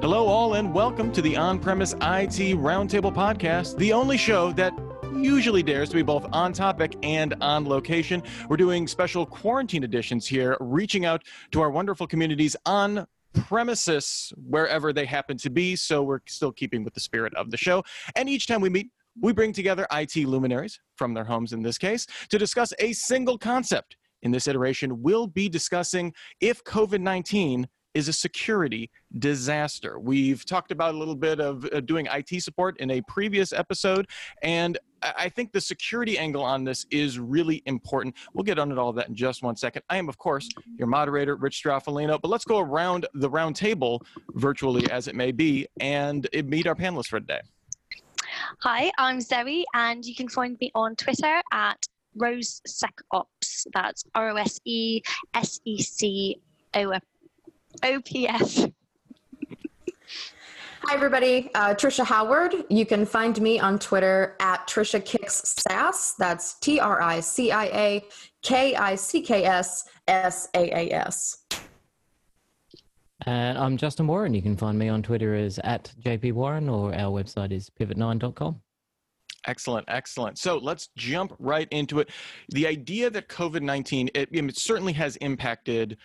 Hello, all, and welcome to the On Premise IT Roundtable Podcast, the only show that usually dares to be both on topic and on location. We're doing special quarantine editions here, reaching out to our wonderful communities on premises wherever they happen to be. So we're still keeping with the spirit of the show. And each time we meet, we bring together IT luminaries from their homes in this case to discuss a single concept. In this iteration, we'll be discussing if COVID 19 is a security disaster. We've talked about a little bit of uh, doing IT support in a previous episode, and I think the security angle on this is really important. We'll get on to all of that in just one second. I am, of course, your moderator, Rich Stroffolino, but let's go around the round table, virtually as it may be, and meet our panelists for today. Hi, I'm Zoe, and you can find me on Twitter at RoseSecOps. That's R O S E S E C O O P S. Hi, everybody. Uh, Tricia Howard. You can find me on Twitter at Tricia Kicks SaaS. That's T R I C I A K I C K S S A A S. And I'm Justin Warren. You can find me on Twitter as at JP Warren or our website is pivot9.com. Excellent, excellent. So let's jump right into it. The idea that COVID 19, it, it, certainly has impacted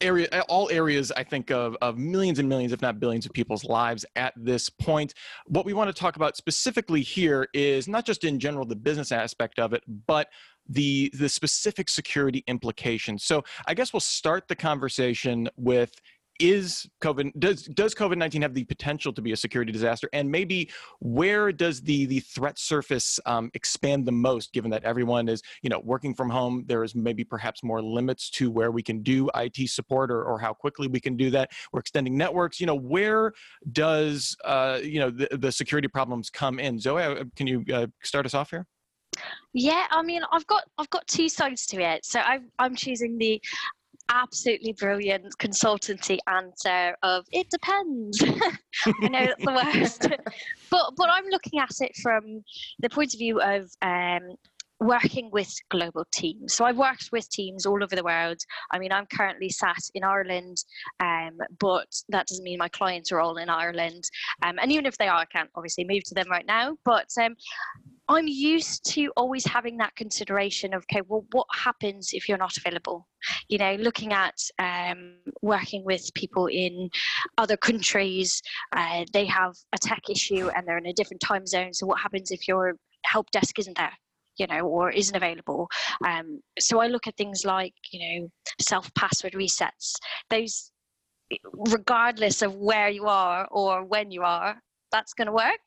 area all areas i think of, of millions and millions if not billions of people's lives at this point what we want to talk about specifically here is not just in general the business aspect of it but the the specific security implications so i guess we'll start the conversation with is COVID does does COVID nineteen have the potential to be a security disaster? And maybe where does the the threat surface um, expand the most? Given that everyone is you know working from home, there is maybe perhaps more limits to where we can do IT support or, or how quickly we can do that. We're extending networks. You know where does uh, you know the, the security problems come in? Zoe, uh, can you uh, start us off here? Yeah, I mean, I've got I've got two sides to it. So I, I'm choosing the absolutely brilliant consultancy answer of it depends. I know that's the worst, but but I'm looking at it from the point of view of um, working with global teams. So I've worked with teams all over the world. I mean, I'm currently sat in Ireland, um, but that doesn't mean my clients are all in Ireland. Um, and even if they are, I can't obviously move to them right now. But um, I'm used to always having that consideration of, okay, well, what happens if you're not available? You know, looking at um, working with people in other countries, uh, they have a tech issue and they're in a different time zone. So, what happens if your help desk isn't there? you know, or isn't available. Um, so I look at things like, you know, self password resets. Those, regardless of where you are or when you are, that's going to work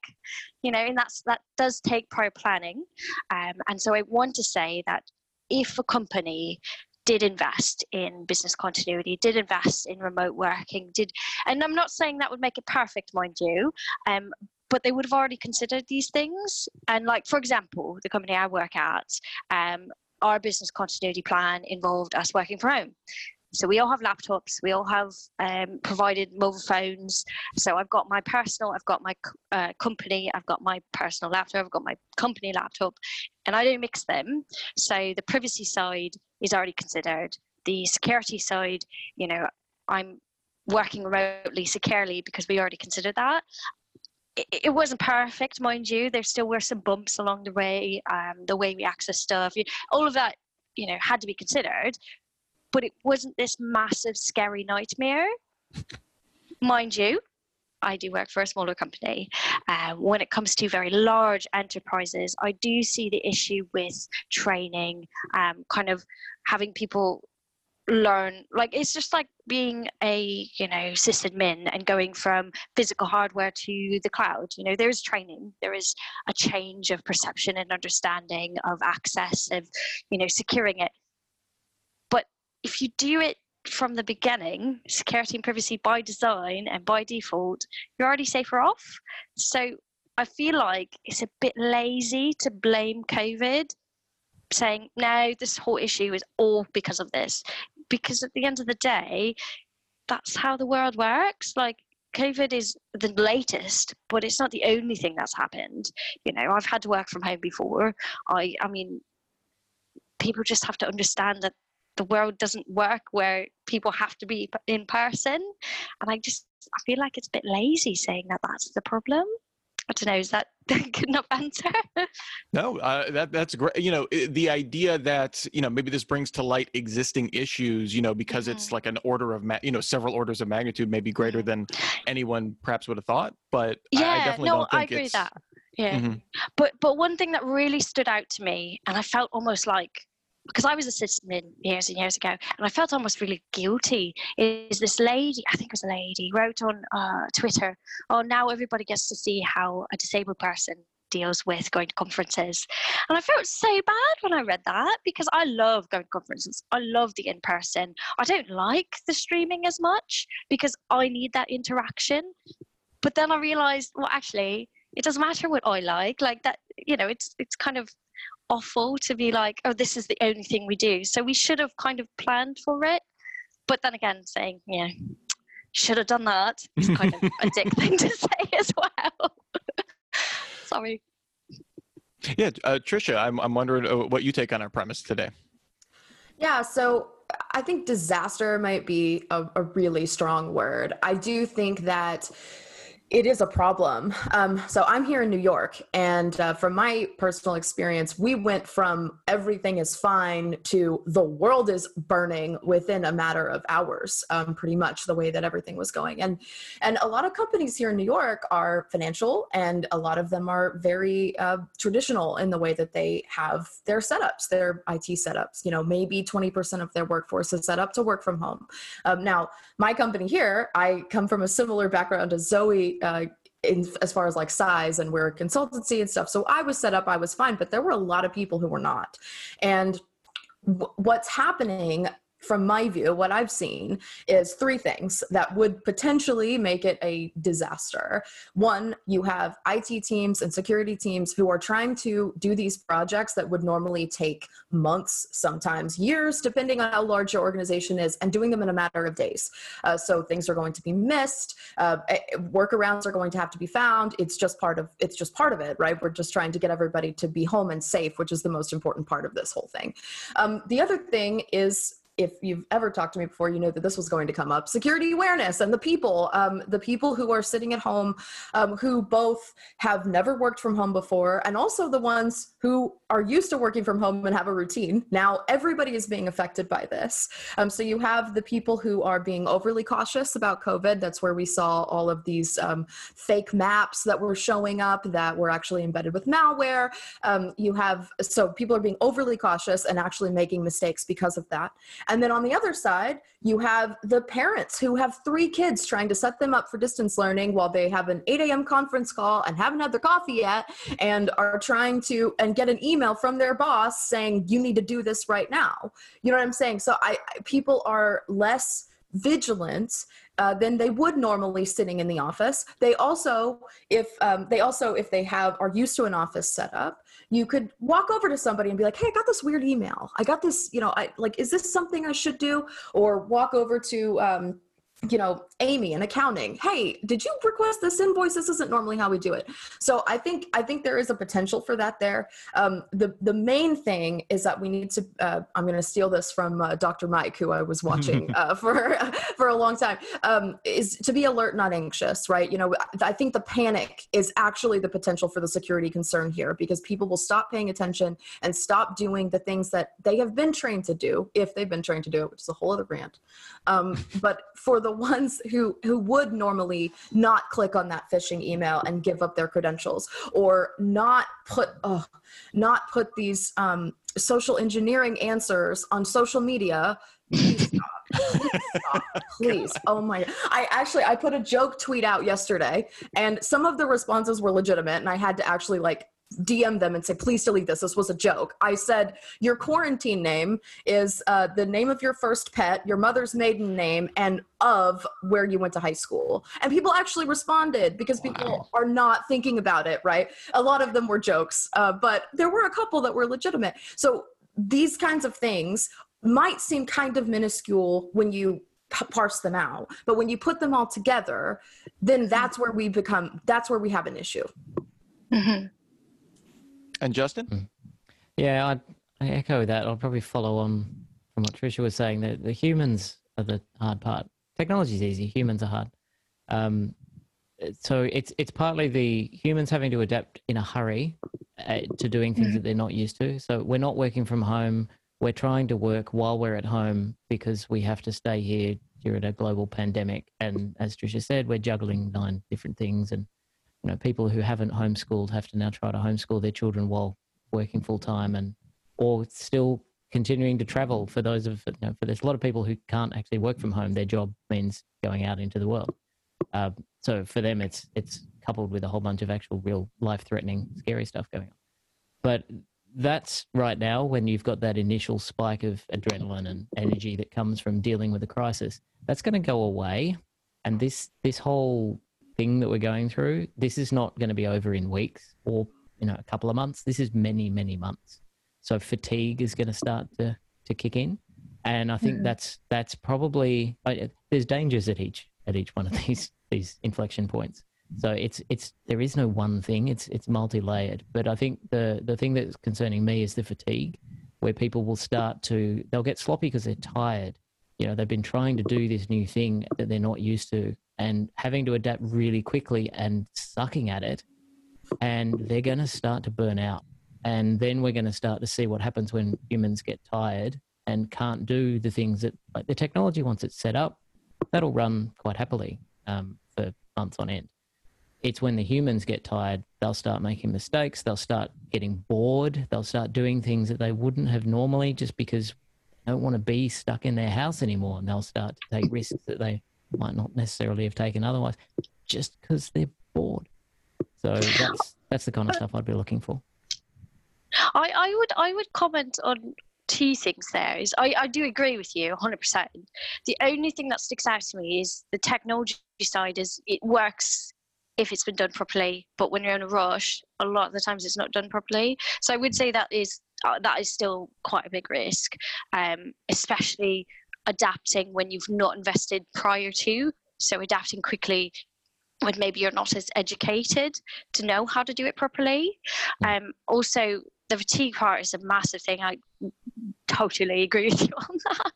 you know and that's that does take prior planning. Um, and so i want to say that if a company did invest in business continuity did invest in remote working did and i'm not saying that would make it perfect mind you um, but they would have already considered these things. And like for example the company i work at um, our business continuity plan involved us working from home so we all have laptops, we all have um, provided mobile phones. So I've got my personal, I've got my uh, company, I've got my personal laptop, I've got my company laptop, and I don't mix them. So the privacy side is already considered. The security side, you know, I'm working remotely securely because we already considered that. It, wasn't perfect, mind you. There still were some bumps along the way, um, the way we access stuff, all of that, you know, had to be considered but it wasn't this massive, scary nightmare. Mind you, I do work for a smaller company. Uh, when it comes to very large enterprises, I do see the issue with training, um, kind of having people learn like it's just like being a you know sysadmin and going from physical hardware to the cloud you know there's training there is a change of perception and understanding of access of you know securing it if you do it from the beginning, security and privacy by design and by default, you're already safer off. So I feel like it's a bit lazy to blame COVID, saying, no, this whole issue is all because of this. Because at the end of the day, that's how the world works. Like, COVID is the latest, but it's not the only thing that's happened. You know, I've had to work from home before. I, I mean, people just have to understand that the world doesn't work where people have to be in person. And I just I feel like it's a bit lazy saying that that's the problem. I don't know. Is that good enough answer? no, uh, that that's great. You know, the idea that you know maybe this brings to light existing issues. You know, because mm-hmm. it's like an order of ma- you know several orders of magnitude, maybe greater mm-hmm. than anyone perhaps would have thought. But yeah, I, I definitely no, don't think I agree it's, with that. Yeah, mm-hmm. but but one thing that really stood out to me, and I felt almost like because I was assistant years and years ago, and I felt almost really guilty. Is this lady? I think it was a lady wrote on uh, Twitter, "Oh, now everybody gets to see how a disabled person deals with going to conferences," and I felt so bad when I read that because I love going to conferences. I love the in person. I don't like the streaming as much because I need that interaction. But then I realized, well, actually, it doesn't matter what I like. Like that, you know, it's it's kind of awful to be like, oh, this is the only thing we do. So we should have kind of planned for it. But then again, saying, yeah, should have done that is kind of a dick thing to say as well. Sorry. Yeah, uh, Tricia, I'm, I'm wondering uh, what you take on our premise today. Yeah, so I think disaster might be a, a really strong word. I do think that it is a problem. Um, so I'm here in New York, and uh, from my personal experience, we went from everything is fine to the world is burning within a matter of hours. Um, pretty much the way that everything was going, and and a lot of companies here in New York are financial, and a lot of them are very uh, traditional in the way that they have their setups, their IT setups. You know, maybe 20% of their workforce is set up to work from home. Um, now, my company here, I come from a similar background as Zoe uh, in, as far as like size and we're a consultancy and stuff. So I was set up, I was fine, but there were a lot of people who were not. And w- what's happening from my view, what I've seen is three things that would potentially make it a disaster. One, you have IT teams and security teams who are trying to do these projects that would normally take months, sometimes years, depending on how large your organization is, and doing them in a matter of days. Uh, so things are going to be missed. Uh, eh, workarounds are going to have to be found. It's just part of it's just part of it, right? We're just trying to get everybody to be home and safe, which is the most important part of this whole thing. Um, the other thing is if you've ever talked to me before, you know that this was going to come up. Security awareness and the people, um, the people who are sitting at home, um, who both have never worked from home before, and also the ones who are used to working from home and have a routine. Now everybody is being affected by this. Um, so you have the people who are being overly cautious about COVID. That's where we saw all of these um, fake maps that were showing up that were actually embedded with malware. Um, you have so people are being overly cautious and actually making mistakes because of that. And then on the other side, you have the parents who have three kids trying to set them up for distance learning while they have an 8 a.m. conference call and haven't had their coffee yet and are trying to and get an email from their boss saying you need to do this right now. You know what I'm saying? So I people are less vigilant uh, than they would normally sitting in the office. They also, if um, they also if they have are used to an office setup, you could walk over to somebody and be like, "Hey, I got this weird email. I got this. You know, I like, is this something I should do?" Or walk over to um, you know, Amy in accounting, hey, did you request this invoice? This isn't normally how we do it. So I think I think there is a potential for that there. Um, the the main thing is that we need to. Uh, I'm going to steal this from uh, Dr. Mike, who I was watching uh, for for a long time. Um, is to be alert, not anxious, right? You know, I think the panic is actually the potential for the security concern here because people will stop paying attention and stop doing the things that they have been trained to do if they've been trained to do it, which is a whole other rant. Um, but for the ones who who would normally not click on that phishing email and give up their credentials or not put oh, not put these um, social engineering answers on social media please stop. Please, stop. please. oh my i actually i put a joke tweet out yesterday and some of the responses were legitimate and i had to actually like DM them and say, please delete this. This was a joke. I said, your quarantine name is uh, the name of your first pet, your mother's maiden name, and of where you went to high school. And people actually responded because wow. people are not thinking about it, right? A lot of them were jokes, uh, but there were a couple that were legitimate. So these kinds of things might seem kind of minuscule when you parse them out but when you put them all together then that's where we become that's where we have an issue mm-hmm. And Justin? Hmm. Yeah, I, I echo that. I'll probably follow on from what Tricia was saying. that the humans are the hard part. Technology is easy. Humans are hard. Um, so it's it's partly the humans having to adapt in a hurry uh, to doing things Mhm. that they're not used to. So we're not working from home. We're trying to work while we're at home because we have to stay here during a global pandemic. And as Tricia said, we're juggling nine different things. And you know, people who haven't homeschooled have to now try to homeschool their children while working full time, and or still continuing to travel. For those of you know, for there's a lot of people who can't actually work from home. Their job means going out into the world. Uh, so for them, it's it's coupled with a whole bunch of actual real life threatening, scary stuff going on. But that's right now when you've got that initial spike of adrenaline and energy that comes from dealing with a crisis. That's going to go away, and this this whole thing that we're going through, this is not going to be over in weeks or you know a couple of months. This is many many months. So fatigue is going to start to to kick in, and I think Mhm. that's that's probably I- there's dangers at each at each one of these these inflection points. So it's it's there is no one thing. It's it's multi layered. But I think the the thing that's concerning me is the fatigue, where people will start to they'll get sloppy because they're tired. You know, they've been trying to do this new thing that they're not used to, and having to adapt really quickly and sucking at it, and they're going to start to burn out. And then we're going to start to see what happens when humans get tired and can't do the things that like the technology once it's set up, that'll run quite happily um, for months on end. It's when the humans get tired, they'll start making mistakes, they'll start getting bored, they'll start doing things that they wouldn't have normally just because they don't want to be stuck in their house anymore. And they'll start to take risks that they might not necessarily have taken otherwise just because they're bored. So that's that's the kind of stuff I'd be looking for. I, I would I would comment on two things there is I, I do agree with you 100% the only thing that sticks out to me is the technology side is it works if it's been done properly but when you're in a rush a lot of the times it's not done properly so i would say that is uh, that is still quite a big risk um, especially adapting when you've not invested prior to so adapting quickly when maybe you're not as educated to know how to do it properly um, also the fatigue part is a massive thing. I totally agree with you on that.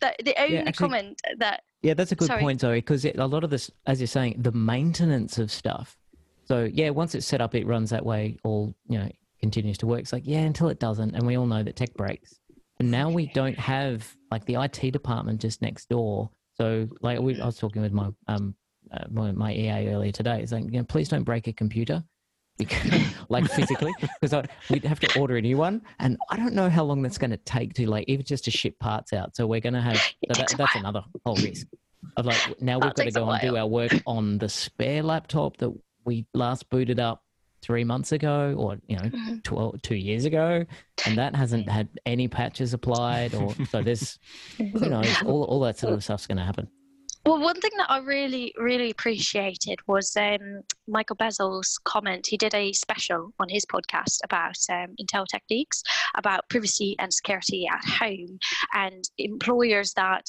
That the only actually- comment that Yeah, that's a good Sorry. point, Zoe, because a lot of this, as you're saying, the maintenance of stuff. So yeah, once it's set up, it runs that way. All you know continues to work. It's like yeah, until it doesn't, and we all know that tech breaks. And now we don't have like the IT department just next door. So like we, I was talking with my um uh, my, my EA earlier today. It's like you know, please don't break a computer. Because, like physically, because we'd have to order a new one, and I don't know how long that's going to take to like even just to ship parts out. So we're going to have so that, that's another whole risk of like now we've got to go and do our work on the spare laptop that we last booted up three months ago or you know Mhm. 12, two years ago and that hasn't had any patches applied or so there's you know all, all that sort of stuff's going to happen Well, one thing that I really, really appreciated was um, Michael Bazzell's comment. He did a special on his podcast about um, Intel techniques, about privacy and security at home, and employers that,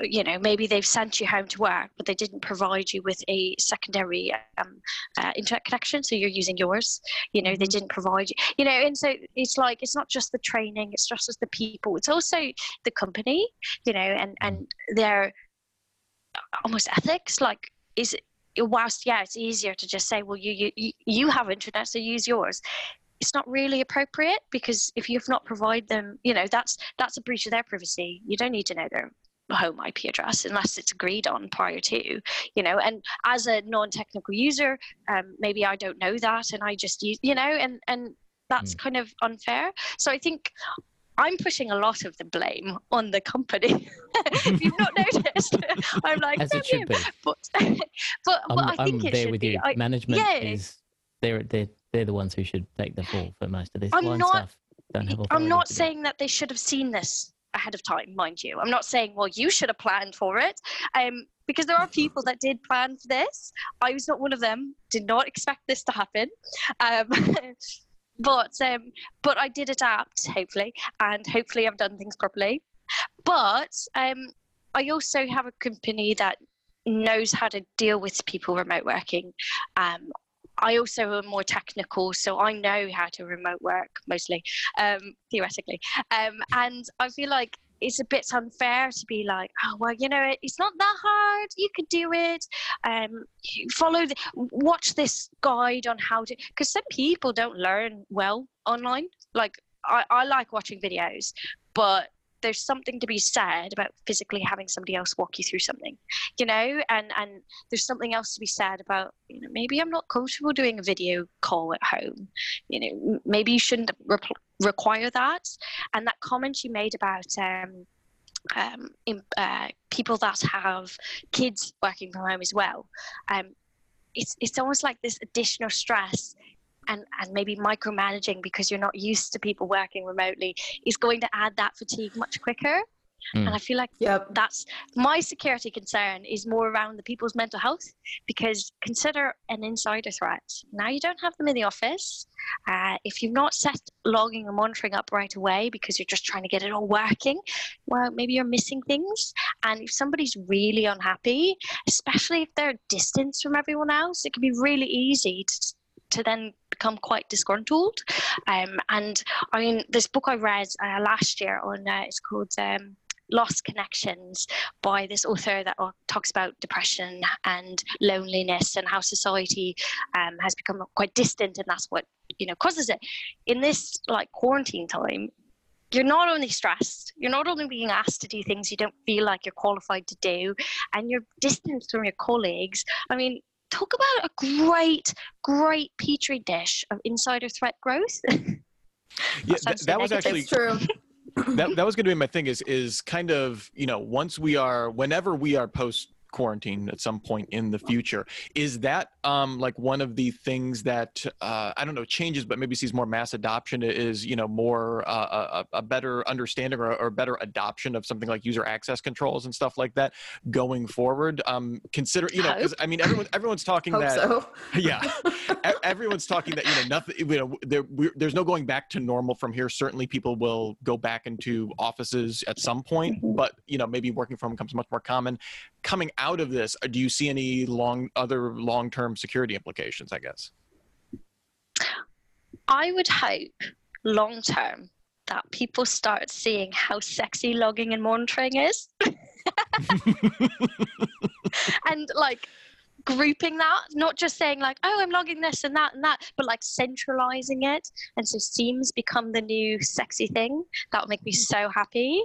you know, maybe they've sent you home to work, but they didn't provide you with a secondary um, uh, internet connection, so you're using yours. You know, they didn't provide you, you know, and so it's like it's not just the training, it's just as the people, it's also the company, you know, and and their almost ethics like is whilst yeah it's easier to just say well you you you have internet so use yours. It's not really appropriate because if you've not provided them you know that's that's a breach of their privacy. You don't need to know their home ip address unless it's agreed on prior to you know and as a non-technical user um, maybe i don't know that and i just use you know and and that's kind of unfair so i think I'm pushing a lot of the blame on the company. if you've not noticed, I'm like, as it should be but but, but i'm, I I'm think it there should with be. you I, management yeah. is they're, they're they're the ones who should take the fall for most of this I'm not- stuff I'm not to do it. saying that they should have seen this ahead of time, mind you. I'm not saying, well, you should have planned for it. Um, because there are people that did plan for this. I was not one of them. Did not expect this to happen. Um, but um, but I did adapt, hopefully, and hopefully I've done things properly. But um, I also have a company that knows how to deal with people remote working. Um, I also am more technical, so I know how to remote work mostly, um, theoretically. Um, and I feel like it's a bit unfair to be like, oh well, you know, it's not that hard. You could do it. Um, follow the, watch this guide on how to. Because some people don't learn well online. Like I, I like watching videos, but there's something to be said about physically having somebody else walk you through something you know? And and there's something else to be said about you know maybe i'm not comfortable doing a video call at home you know maybe you shouldn't re- require that. And that comment you made about um, um, in, uh, people that have kids working from home as well um, it's it's almost like this additional stress and, and maybe micromanaging because you're not used to people working remotely is going to add that fatigue much quicker. Mm. And I feel like yep. that's my security concern is more around the people's mental health because consider an insider threat. Now you don't have them in the office. Uh, if you've not set logging and monitoring up right away because you're just trying to get it all working, well, maybe you're missing things. And if somebody's really unhappy, especially if they're distance from everyone else, it can be really easy to to then become quite disgruntled. Um, and I mean, this book I read uh, last year on uh, it's called. Um, Lost Connections by this author that talks about depression and loneliness and how society um, has become quite distant, and that's what you know causes it. In this like quarantine time, you're not only stressed, you're not only being asked to do things you don't feel like you're qualified to do, and you're distanced from your colleagues. I mean, talk about a great, great petri dish of insider threat growth. yeah, that, that was actually true. that, that was going to be my thing is is kind of you know once we are whenever we are post quarantine at some point in the future. Is that um, like one of the things that uh, I don't know changes, but maybe sees more mass adoption? Is you know more uh, a, a, better understanding or, or, better adoption of something like user access controls and stuff like that going forward? Um, consider you know because I mean everyone everyone's talking that so. yeah everyone's talking that you know nothing you know there, there's no going back to normal from here. Certainly people will go back into offices at some point, mm-hmm. but you know maybe working from home becomes much more common. Coming out of this, uh, do you see any long other long term security implications? I guess. I would hope long term that people start seeing how sexy logging and monitoring is. and like grouping that, not just saying like, oh, I'm logging this and that and that, but like centralizing it. And so SIEMs become the new sexy thing. That would make me mm. so happy.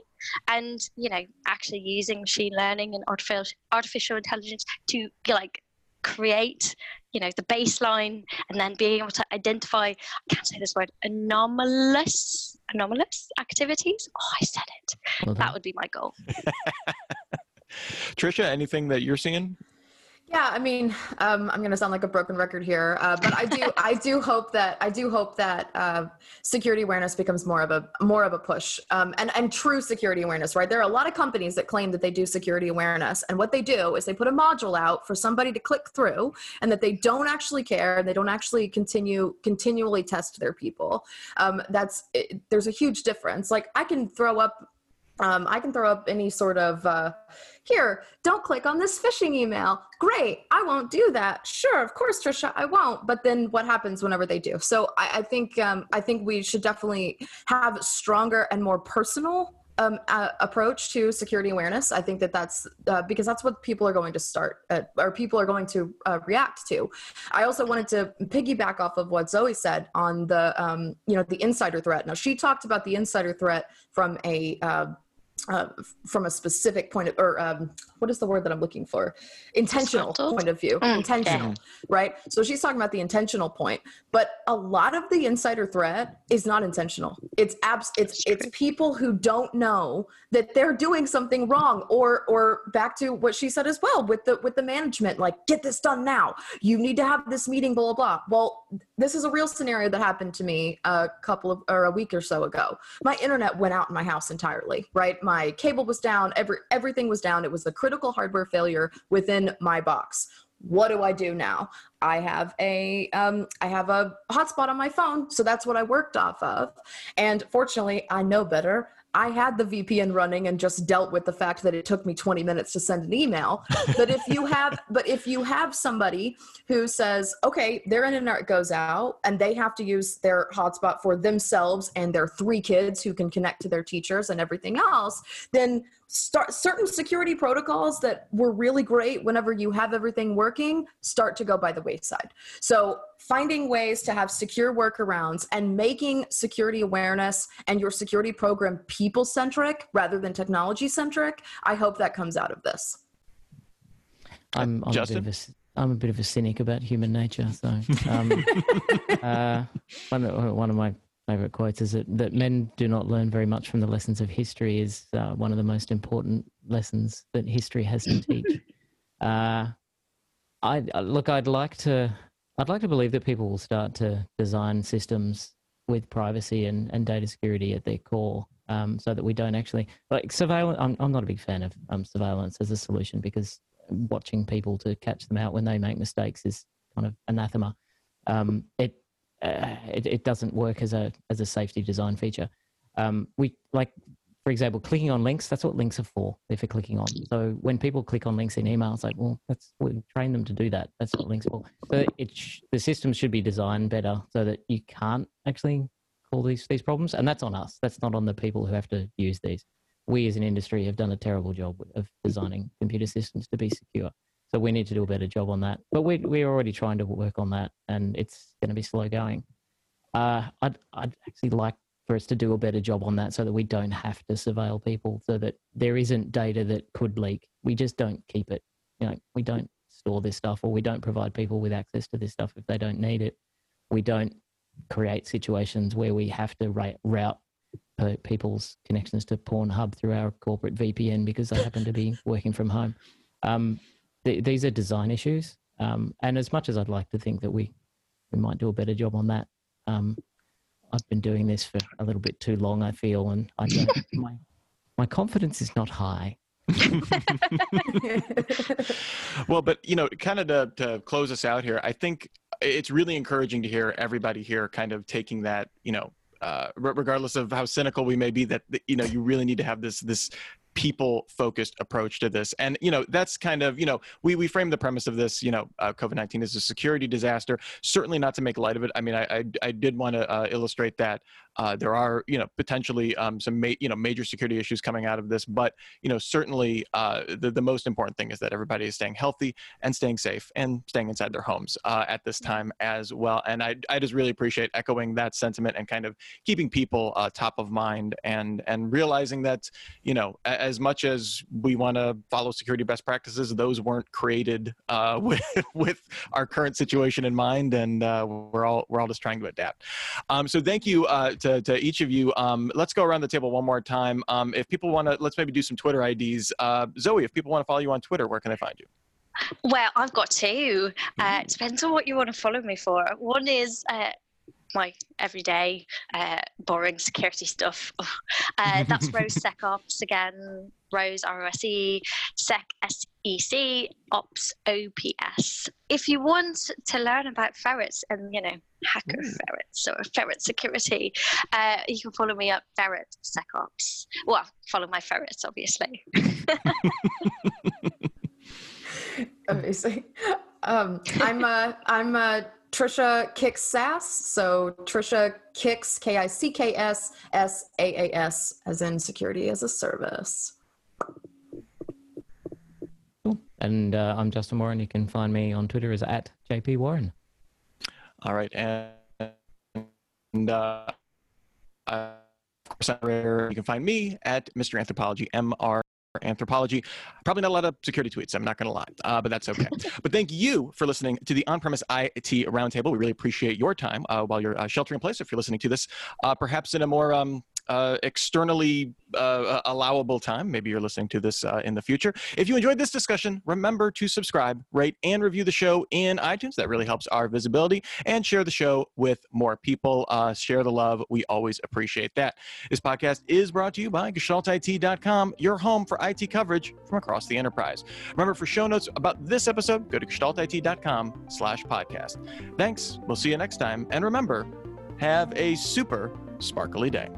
And, you know, actually using machine learning and artificial artificial intelligence to like create, you know, the baseline and then being able to identify, I can't say this word, anomalous anomalous activities. Oh, I said it. Well that would be my goal. Tricia, anything that you're seeing yeah, I mean, um, I'm going to sound like a broken record here, uh, but I do, I do hope that I do hope that uh, security awareness becomes more of a more of a push, um, and and true security awareness. Right, there are a lot of companies that claim that they do security awareness, and what they do is they put a module out for somebody to click through, and that they don't actually care, and they don't actually continue continually test their people. Um, that's it, there's a huge difference. Like I can throw up um, I can throw up any sort of uh, here, don't click on this phishing email. Great, I won't do that. Sure, of course, Tricia, I won't. But then what happens whenever they do? So I, I think um, I think we should definitely have stronger and more personal um, uh, approach to security awareness. I think that that's uh, because that's what people are going to start at, or people are going to uh, react to. I also wanted to piggyback off of what Zoe said on the um, you know the insider threat. Now she talked about the insider threat from a uh, from a specific point of, or um, what is the word that I'm looking for? Intentional point of view. Mm, intentional, right? So she's talking about the intentional point, but a lot of the insider threat is not intentional. It's abs. It's it's people who don't know that they're doing something wrong, or or back to what she said as well with the with the management, like get this done now. You need to have this meeting. Blah blah blah. Well, this is a real scenario that happened to me a couple of or a week or so ago. My internet went out in my house entirely. Right, my cable was down. Every everything was down. It was the critical hardware failure within my box what do I do now? I have a um, I have a hotspot on my phone, so that's what I worked off of. And fortunately, I know better. I had the VPN running and just dealt with the fact that it took me 20 minutes to send an email. but if you have but if you have somebody who says, okay, their internet goes out and they have to use their hotspot for themselves and their three kids who can connect to their teachers and everything else, then start certain security protocols that were really great whenever you have everything working start to go by the wayside. So finding ways to have secure workarounds and making security awareness and your security program people centric rather than technology centric, I hope that comes out of this. I'm, I'm Justin? A bit of a, I'm a bit of a cynic about human nature. So, um, uh, one, one of my favorite quotes is that, that men do not learn very much from the lessons of history is uh, one of the most important lessons that history has to teach. Uh, I look, I'd like to, I'd like to believe that people will start to design systems with privacy and, and data security at their core, um, so that we don't actually like surveillance. I'm, I'm not a big fan of um, surveillance as a solution because watching people to catch them out when they make mistakes is kind of anathema. Um, it uh, it, it, doesn't work as a as a safety design feature. Um, we like, for example, clicking on links. That's what links are for. They're for clicking on. So when people click on links in emails, like, well, that's we train them to do that. That's what links for. But it sh- the system should be designed better so that you can't actually call these these problems, and that's on us. That's not on the people who have to use these. We as an industry have done a terrible job of designing computer systems to be secure. So we need to do a better job on that. But we, we're already trying to work on that, and it's going to be slow going. Uh, I'd, I'd actually like for us to do a better job on that so that we don't have to surveil people, so that there isn't data that could leak. We just don't keep it. You know, we don't store this stuff, or we don't provide people with access to this stuff if they don't need it. We don't create situations where we have to route people's connections to Pornhub through our corporate VPN because they happen to be working from home. Um, th- these are design issues. Um, and as much as I'd like to think that we, we might do a better job on that, um, I've been doing this for a little bit too long, I feel, and I my, my confidence is not high. well, but you know, kind of to, to close us out here, I think it's really encouraging to hear everybody here kind of taking that, you know, uh, regardless of how cynical we may be, that you know you really need to have this this people focused approach to this. And you know that's kind of you know we we frame the premise of this you know uh, covid-19 as a security disaster certainly not to make light of it. I mean i i, I did want to uh, illustrate that uh, there are, you know, potentially um, some, ma- you know, major security issues coming out of this. But you know, certainly uh, the the most important thing is that everybody is staying healthy and staying safe and staying inside their homes uh, at this time as well. And I I just really appreciate echoing that sentiment and kind of keeping people uh, top of mind and and realizing that you know as much as we want to follow security best practices, those weren't created uh, with with our current situation in mind, and uh, we're all we're all just trying to adapt. Um, so thank you to to, to each of you. Um, let's go around the table one more time. Um, if people want to, let's maybe do some Twitter IDs. Uh, Zoe, if people want to follow you on Twitter, where can they find you? Well, I've got two. Uh, depends on what you want to follow me for. One is uh, my everyday uh, boring security stuff. Uh, that's Rose SecOps again, Rose ROSE, Sec SEC, Ops OPS. If you want to learn about ferrets and, you know, hacker Ooh. ferrets or ferret security, uh, you can follow me at Ferret SecOps. Well, follow my ferrets, obviously. Amazing. Um, I'm a, I'm a Tricia Kicks SaaS. So Tricia Kicks K I C K S S A A S as in security as a service. And uh, I'm Justin Warren. You can find me on Twitter as at JP Warren. All right, and, and uh, uh, you can find me at Mr. Anthropology, M R anthropology. Probably not a lot of security tweets, I'm not going to lie, uh, but that's okay. but thank you for listening to the on premise IT Roundtable. We really appreciate your time uh, while you're uh, sheltering in place. If you're listening to this, uh, perhaps in a more um, uh, externally uh, allowable time. Maybe you're listening to this uh, in the future. If you enjoyed this discussion, remember to subscribe, rate, and review the show in iTunes. That really helps our visibility. And share the show with more people. Uh, share the love. We always appreciate that. This podcast is brought to you by GestaltIT.com, your home for IT coverage from across the enterprise. Remember, for show notes about this episode, go to GestaltIT.com slash podcast. Thanks. We'll see you next time. And remember, have a super sparkly day.